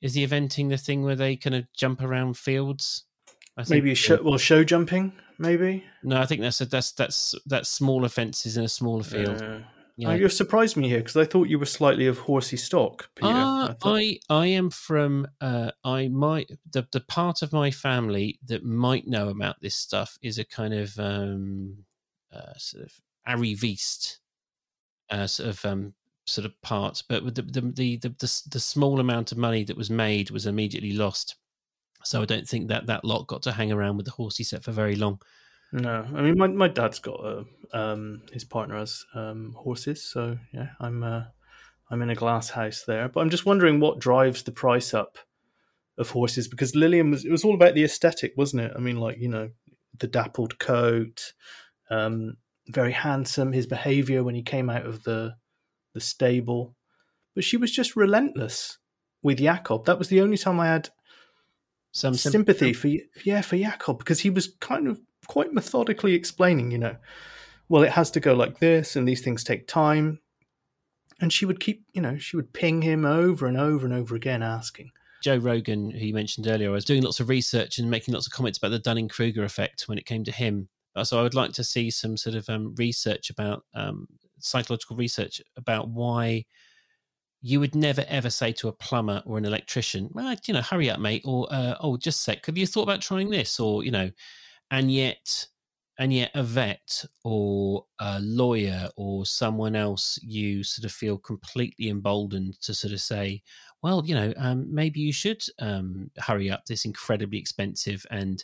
is the eventing the thing where they kind of jump around fields. I think maybe a show, well show jumping? Maybe. No, I think that's a, that's that's that's smaller fences in a smaller field. Uh, Yeah. oh, you're surprised me here because I thought you were slightly of horsey stock, Peter. Ah, I I I am from uh I might the the part of my family that might know about this stuff is a kind of um uh, sort of arriviste uh sort of um sort of part but the the, the the the the small amount of money that was made was immediately lost so I don't think that that lot got to hang around with the horsey set for very long. No, I mean my, my dad's got a um his partner has um horses, so yeah, I'm uh I'm in a glass house there. But I'm just wondering what drives the price up of horses because Lilian was it was all about the aesthetic, wasn't it? I mean, like you know, the dappled coat, um, very handsome. His behaviour when he came out of the the stable, but she was just relentless with Jakob. That was the only time I had Some sympathy for yeah for Jakob because he was kind of quite methodically explaining, you know, well it has to go like this and these things take time. And she would keep, you know, she would ping him over and over and over again asking. Joe Rogan, who you mentioned earlier, I was doing lots of research and making lots of comments about the Dunning Kruger effect when it came to him. Uh, So I would like to see some sort of um, research about um, psychological research about why you would never ever say to a plumber or an electrician, well, you know, hurry up, mate, or uh, oh, just sec, have you thought about trying this, or you know, and yet, and yet, a vet or a lawyer or someone else, you sort of feel completely emboldened to sort of say, well, you know, um, maybe you should um, hurry up. This incredibly expensive and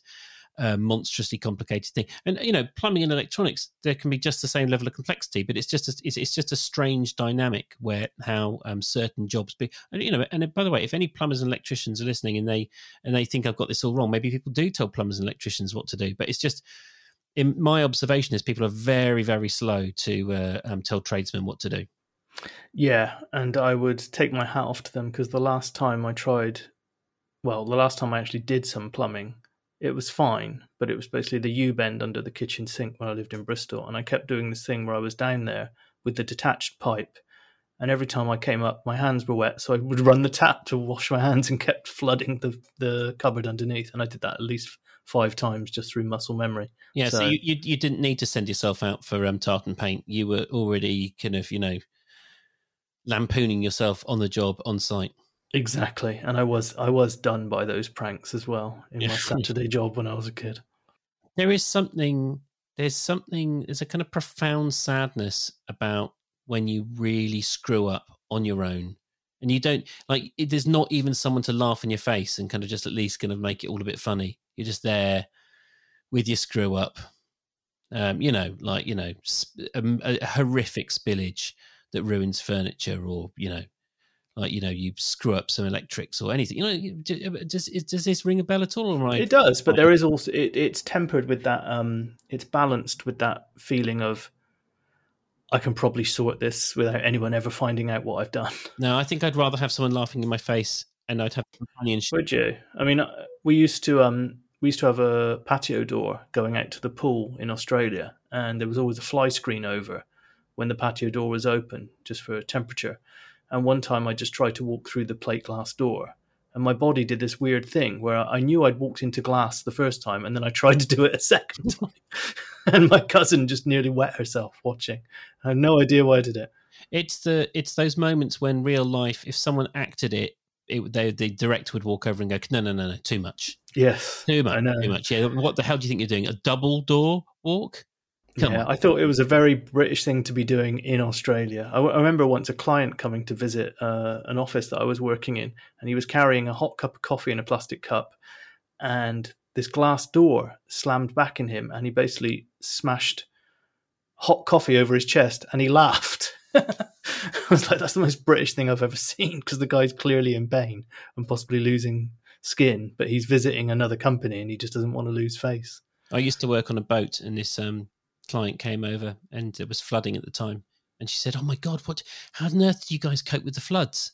monstrously complicated thing. And you know, plumbing and electronics, there can be just the same level of complexity, but it's just a, it's, it's just a strange dynamic where how um, certain jobs be. And, you know, and by the way, if any plumbers and electricians are listening and they and they think I've got this all wrong, maybe people do tell plumbers and electricians what to do. But it's just in my observation is people are very very slow to uh, um, tell tradesmen what to do. Yeah, and I would take my hat off to them because the last time I tried, well, the last time I actually did some plumbing, it was fine, but it was basically the U bend under the kitchen sink when I lived in Bristol. And I kept doing this thing where I was down there with the detached pipe. And every time I came up, my hands were wet. So I would run the tap to wash my hands and kept flooding the, the cupboard underneath. And I did that at least five times just through muscle memory. Yeah, so, so you, you, you didn't need to send yourself out for um, tartan paint. You were already kind of, you know, lampooning yourself on the job on site. Exactly, and I was I was done by those pranks as well in my Saturday job when I was a kid. There is something. There's something. There's a kind of profound sadness about when you really screw up on your own, and you don't like. It, there's not even someone to laugh in your face and kind of just at least kind of make it all a bit funny. You're just there with your screw up. Um, you know, like you know, a, a horrific spillage that ruins furniture, or you know, like you know you screw up some electrics or anything. You know, does does this ring a bell at all? Right, it does, but there is also it, it's tempered with that. Um, it's balanced with that feeling of I can probably sort this without anyone ever finding out what I've done. No, I think I'd rather have someone laughing in my face, and I'd have companionship. Would you? I mean, uh, we used to um we used to have a patio door going out to the pool in Australia, and there was always a fly screen over when the patio door was open, just for temperature. And one time I just tried to walk through the plate glass door. And my body did this weird thing where I knew I'd walked into glass the first time, and then I tried to do it a second time. and my cousin just nearly wet herself watching. I had no idea why I did it. It's the it's those moments when real life, if someone acted it, it they, the director would walk over and go, "No, no, no, no, too much." Yes, too much, too much. Yeah, what the hell do you think you're doing? A double door walk? Come yeah, on. I thought it was a very British thing to be doing in Australia. I, w- I remember once a client coming to visit uh, an office that I was working in, and he was carrying a hot cup of coffee in a plastic cup, and this glass door slammed back in him, and he basically smashed hot coffee over his chest, and he laughed. I was like, that's the most British thing I've ever seen because the guy's clearly in pain and possibly losing skin, but he's visiting another company and he just doesn't want to lose face. I used to work on a boat, and this um, client came over and it was flooding at the time. And she said, Oh my God, what, how on earth do you guys cope with the floods?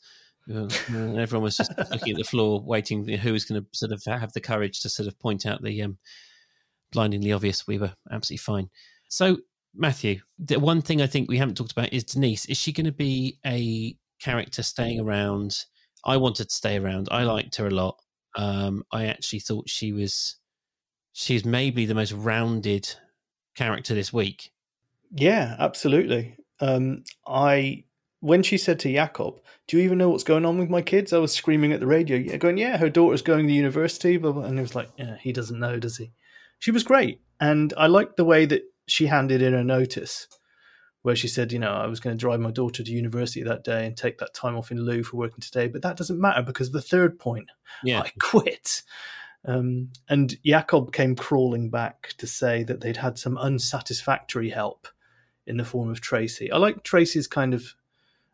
and everyone was just looking at the floor, waiting who was going to sort of have the courage to sort of point out the um, blindingly obvious. We were absolutely fine. So, Matthew, the one thing I think we haven't talked about is Denise. Is she going to be a character staying around? I wanted to stay around. I liked her a lot. Um, I actually thought she was she's maybe the most rounded character this week. Yeah, absolutely. Um, I when she said to Jakob, "Do you even know what's going on with my kids?" I was screaming at the radio, going, "Yeah, her daughter's going to university." Blah, blah. And it was like, "Yeah, he doesn't know, does he?" She was great, and I liked the way that she handed in a notice where she said, "You know, I was going to drive my daughter to university that day and take that time off in lieu for working today, but that doesn't matter because the third point, yeah. I quit." Um, and Jakob came crawling back to say that they'd had some unsatisfactory help in the form of Tracy. I like Tracy's kind of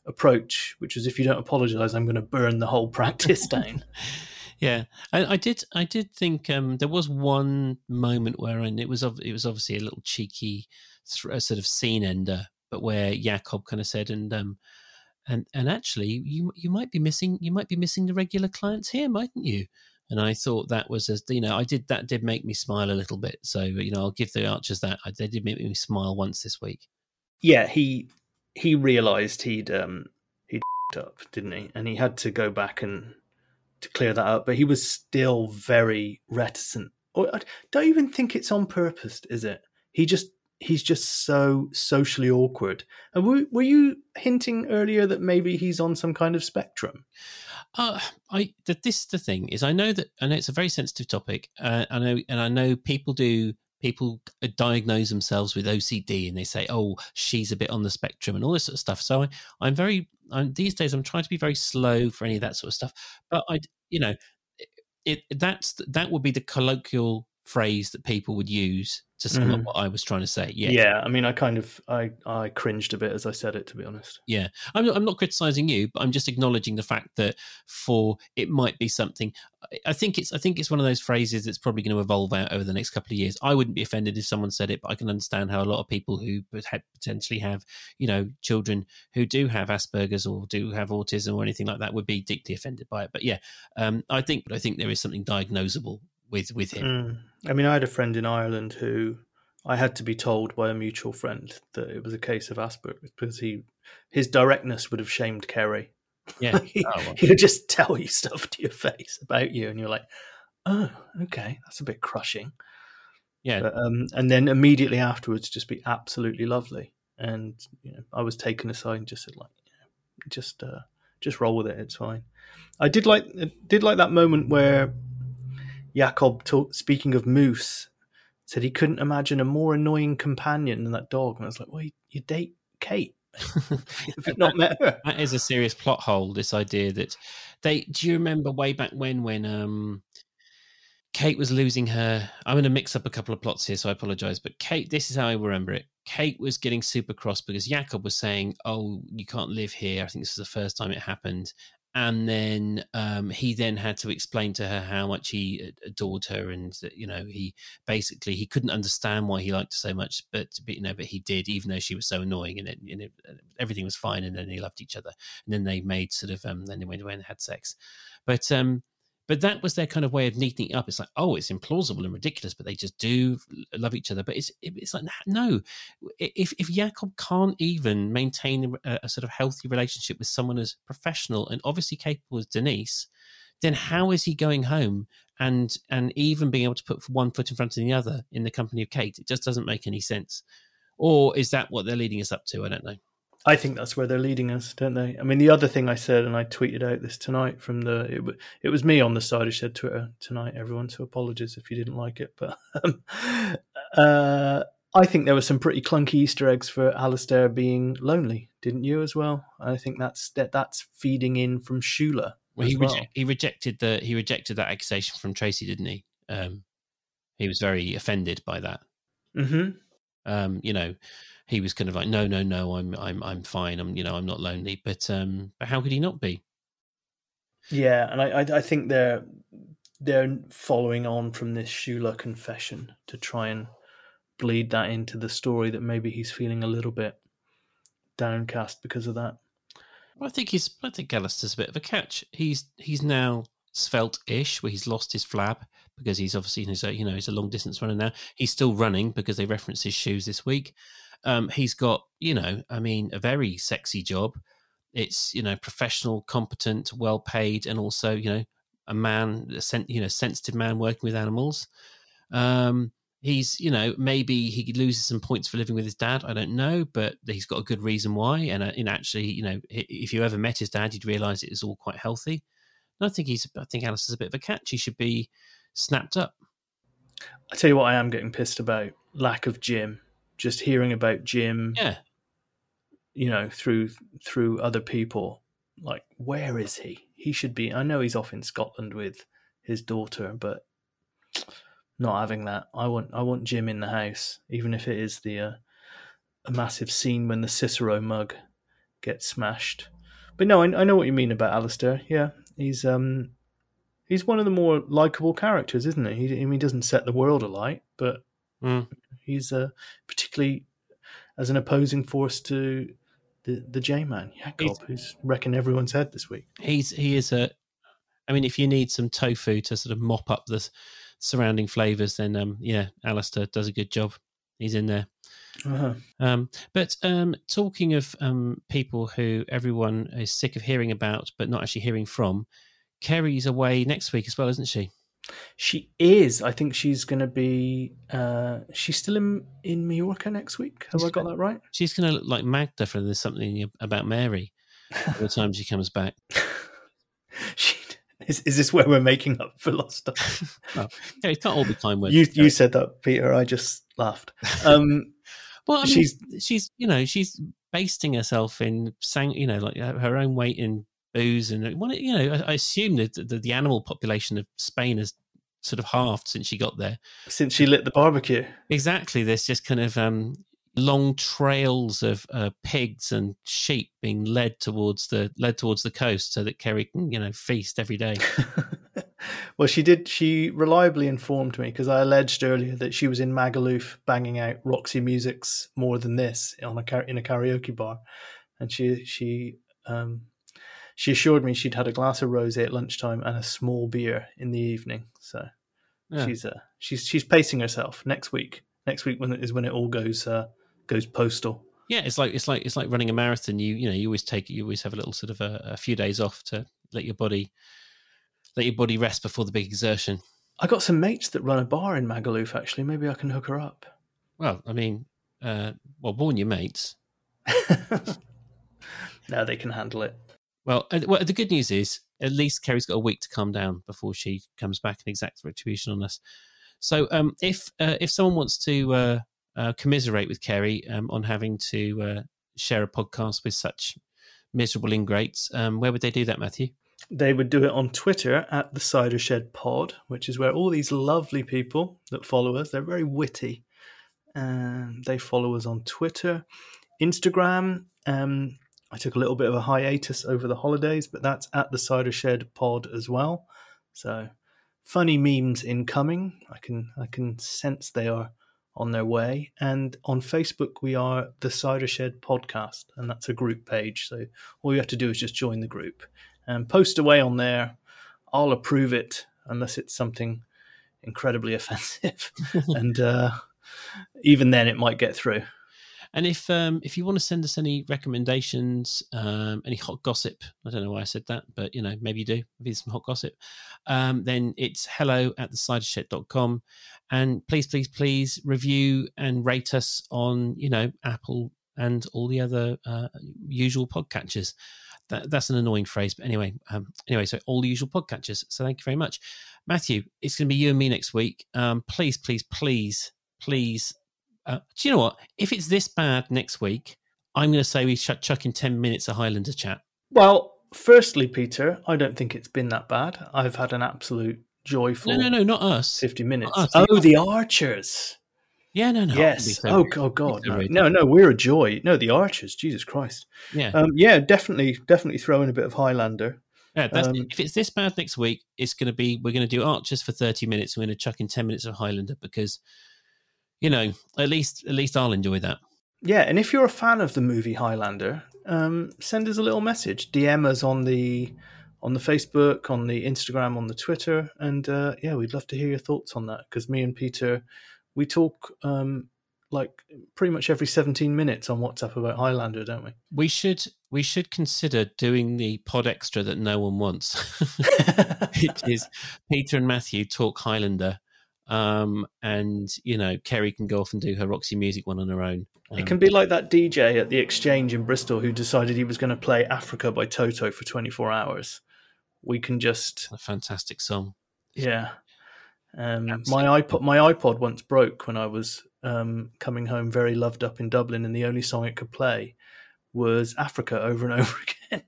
approach, which is if you don't apologize, I'm going to burn the whole practice down. yeah, I, I, did. I did think um, there was one moment where, and it was it was obviously a little cheeky th- sort of scene ender, but where Jakob kind of said, and um, and and actually, you you might be missing you might be missing the regular clients here, mightn't you? And I thought that was a you know I did that did make me smile a little bit. So you know I'll give the Archers that they did make me smile once this week. Yeah, he he realised he'd um he'd up, didn't he? And he had to go back and to clear that up, but he was still very reticent. Or I don't even think it's on purpose, is it? He just he's just so socially awkward. And were, were you hinting earlier that maybe he's on some kind of spectrum? Uh, I that this the thing is I know that I know it's a very sensitive topic. Uh, I know and I know people do people diagnose themselves with OCD and they say, "Oh, she's a bit on the spectrum" and all this sort of stuff. So I, I'm very I'm, these days. I'm trying to be very slow for any of that sort of stuff. But I, you know, it that's that would be the colloquial phrase that people would use to sum mm-hmm. up what I was trying to say. Yeah, yeah. I mean, I kind of I I cringed a bit as I said it, to be honest. Yeah, I'm I'm not criticizing you, but I'm just acknowledging the fact that for it might be something. I think it's I think it's one of those phrases that's probably going to evolve out over the next couple of years. I wouldn't be offended if someone said it, but I can understand how a lot of people who potentially have you know children who do have Asperger's or do have autism or anything like that would be deeply offended by it. But yeah, um, I think but I think there is something diagnosable with with him. Mm. I mean, I had a friend in Ireland who I had to be told by a mutual friend that it was a case of Asperger's because he his directness would have shamed Keri. Yeah, he, oh, well. he would just tell you stuff to your face about you, and you're like, "Oh, okay, that's a bit crushing." Yeah, but, um, and then immediately afterwards, just be absolutely lovely. And you know, I was taken aside and just said, like, just uh, just roll with it. It's fine. I did like did like that moment where Jakob, talk, speaking of Moose, said he couldn't imagine a more annoying companion than that dog. And I was like, well, you, you date Kate. If not met her. That is a serious plot hole. This idea that they. Do you remember way back when when um Kate was losing her? I'm going to mix up a couple of plots here, so I apologize. But Kate, this is how I remember it. Kate was getting super cross because Jakob was saying, "Oh, you can't live here." I think this was the first time it happened, and then um, he then had to explain to her how much he adored her and you know he basically he couldn't understand why he liked her so much but, but you know but he did even though she was so annoying and, it, and it, everything was fine and then they loved each other. And then they made sort of um then they went away and had sex. But um but that was their kind of way of neatening it up. It's like, oh, it's implausible and ridiculous, but they just do love each other. But it's it's like no, if if Jakob can't even maintain a, a sort of healthy relationship with someone as professional and obviously capable as Denise, then how is he going home and and even being able to put one foot in front of the other in the company of Kate? It just doesn't make any sense. Or is that what they're leading us up to? I don't know. I think that's where they're leading us, don't they? I mean, the other thing I said, and I tweeted out this tonight from the it, it was me on the side who said Twitter tonight. Everyone, so apologies if you didn't like it, but um, uh, I think there were some pretty clunky Easter eggs for Alistair being lonely, didn't you? As well, I think that's that that's feeding in from Shula. Well, he well. he rejected the he rejected that accusation from Tracy, didn't he? Um, he was very offended by that. Mm-hmm. Um, you know, he was kind of like, no, no, no, I'm, I'm, I'm fine. I'm, you know, I'm not lonely. But, um, but how could he not be? Yeah, and I, I, I think they're they're following on from this Shula confession to try and bleed that into the story that maybe he's feeling a little bit downcast because of that. Well, I think he's. I think Alistair's a bit of a catch. He's he's now svelte-ish, where he's lost his flab because he's obviously he's a, you know he's a long distance runner now. He's still running because they reference his shoes this week. Um, he's got, you know, I mean, a very sexy job. It's, you know, professional, competent, well paid, and also, you know, a man, a sen- you know, sensitive man working with animals. Um, he's, you know, maybe he loses some points for living with his dad. I don't know, but he's got a good reason why. And, uh, and actually, you know, if you ever met his dad, you'd realize it is all quite healthy. And I think he's, I think Alice is a bit of a catch. He should be snapped up. I tell you what, I am getting pissed about lack of Jim just hearing about Jim, yeah, you know, through through other people, like where is he? He should be. I know he's off in Scotland with his daughter, but not having that. I want I want Jim in the house, even if it is the uh, a massive scene when the Cicero mug gets smashed. But no, I, I know what you mean about Alistair. Yeah, he's um he's one of the more likable characters, isn't he? He, he doesn't set the world alight, but mm. He's uh, particularly as an opposing force to the the J Man Jakob, who's wrecking everyone's head this week. He's he is a. I mean, if you need some tofu to sort of mop up the surrounding flavors, then um, yeah, Alistair does a good job. He's in there. Uh-huh. Um, but um, talking of um, people who everyone is sick of hearing about, but not actually hearing from, Keri's away next week as well, isn't she? She is. I think she's going to be. Uh, she's still in in Mallorca next week. Have she's I got that right? She's going to look like Magda from There's Something About Mary. the time she comes back. she Is, is this where we're making up for lost time? well, yeah, it can't all be time. You you said that, Peter. I just laughed. Um, well, I mean, she's- she's you know she's basting herself in sang you know like her own weight in booze and well, you know I, I assume that the, the animal population of Spain has sort of halved since she got there. since she lit the barbecue. Exactly, there's just kind of um, long trails of uh, pigs and sheep being led towards the led towards the coast so that Keri can you know feast every day. well, she did. She reliably informed me because I alleged earlier that she was in Magaluf banging out Roxy Music's "More Than This" on a in a karaoke bar, and she she um, she assured me she'd had a glass of rosé at lunchtime and a small beer in the evening. So Yeah. she's uh, she's she's pacing herself. Next week, next week when is when it all goes uh, goes postal. Yeah, it's like it's like it's like running a marathon. You you know you always take you always have a little sort of a, a few days off to let your body let your body rest before the big exertion. I got some mates that run a bar in Magaluf. Actually, maybe I can hook her up. Well, I mean, uh, well, warn your mates. now they can handle it. Well, uh, well, the good news is at least Keri's got a week to calm down before she comes back and exacts retribution on us. So, um, if uh, if someone wants to uh, uh, commiserate with Keri um, on having to uh, share a podcast with such miserable ingrates, um, where would they do that, Matthew? They would do it on Twitter at the Cider Shed Pod, which is where all these lovely people that follow us, they're very witty. And they follow us on Twitter, Instagram. Um, I took a little bit of a hiatus over the holidays, but that's at the Cider Shed Pod as well. So funny memes incoming. I can I can sense they are on their way. And on Facebook, we are the Cider Shed Podcast, and that's a group page. So all you have to do is just join the group and post away on there. I'll approve it unless it's something incredibly offensive, and uh, even then, it might get through. And if um, if you want to send us any recommendations, um, any hot gossip, I don't know why I said that, but you know, maybe you do, maybe some hot gossip, um, then it's hello at thecidershed.com. And please, please, please review and rate us on, you know, Apple and all the other uh, usual podcatchers. That, that's an annoying phrase, but anyway, um, anyway, so all the usual podcatchers. So thank you very much, Matthew. It's going to be you and me next week. Um, please, please, please, please uh, do you know what? If it's this bad next week, I'm going to say we ch- chuck in 10 minutes of Highlander chat. Well, firstly, Peter, I don't think it's been that bad. I've had an absolute joyful No, no, no, not us. 50 minutes. us, oh, the- Archers. Yeah, no, no. yes. Oh, oh God. No. no, no, we're a joy. No, the Archers. Jesus Christ. Yeah. Um, yeah, definitely, definitely throw in a bit of Highlander. yeah that's, um, if it's this bad next week, it's going to be, we're going to do Archers for 30 minutes. We're going to chuck in 10 minutes of Highlander because, you know, at least, at least I'll enjoy that. Yeah, and if you're a fan of the movie Highlander, um, send us a little message. DM us on the on the Facebook, on the Instagram, on the Twitter, and uh, yeah, we'd love to hear your thoughts on that because me and Peter, we talk um, like pretty much every 17 minutes on WhatsApp about Highlander, don't we? We should, we should consider doing the pod extra that no one wants. it is Peter and Matthew talk Highlander. Um, and you know, Keri can go off and do her Roxy music one on her own. It Um, can be like that DJ at the Exchange in Bristol who decided he was going to play Africa by Toto for 24 hours. We can just a fantastic song. Yeah. Um, my iPod, my iPod once broke when I was um, coming home, very loved up in Dublin, and the only song it could play was Africa over and over again,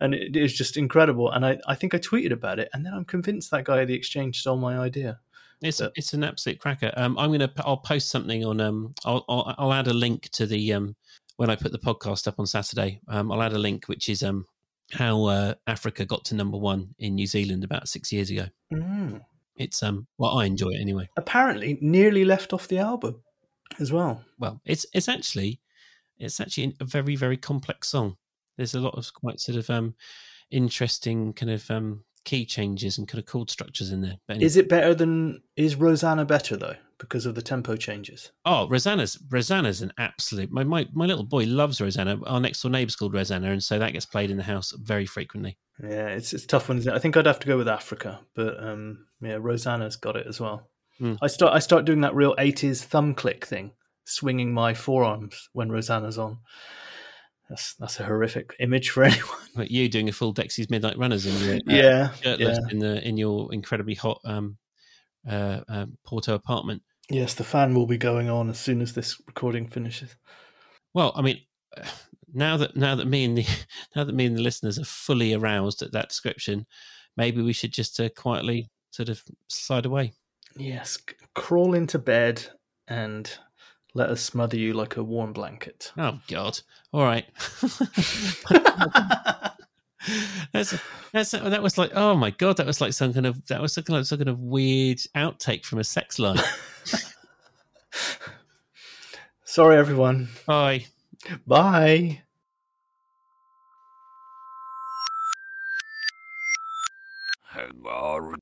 and it, it was just incredible. And I, I think I tweeted about it, and then I'm convinced that guy at the exchange stole my idea. It's But- it's an absolute cracker. Um, I'm gonna I'll post something on um I'll, I'll I'll add a link to the um when I put the podcast up on Saturday. Um, I'll add a link which is um how uh, Africa got to number one in New Zealand about six years ago. Mm. It's um well I enjoy it anyway. Apparently, nearly left off the album as well. Well, it's it's actually it's actually a very very complex song. There's a lot of quite sort of um interesting kind of um key changes and kind of chord structures in there. Anyway. Is it better than? Is Rosanna better though because of the tempo changes? Oh, Rosanna's Rosanna's an absolute. My, my my little boy loves Rosanna. Our next door neighbour's called Rosanna, and so that gets played in the house very frequently. Yeah, it's it's tough one. Isn't it? I think I'd have to go with Africa, but um, yeah, Rosanna's got it as well. Hmm. I start I start doing that real eighties thumb click thing, swinging my forearms when Rosanna's on. That's that's a horrific image for anyone. Like you doing a full Dexy's Midnight Runners in your uh, yeah, shirtless yeah. in the in your incredibly hot um, uh, um, Porto apartment. Yes, the fan will be going on as soon as this recording finishes. Well, I mean, now that now that me and the now that me and the listeners are fully aroused at that description, maybe we should just uh, quietly sort of slide away. Yes, c- crawl into bed and let us smother you like a warm blanket. Oh God! All right. that's that's that was like oh my god that was like some kind of that was some kind of some kind of weird outtake from a sex line. Sorry, everyone. Bye. Bye. Grog.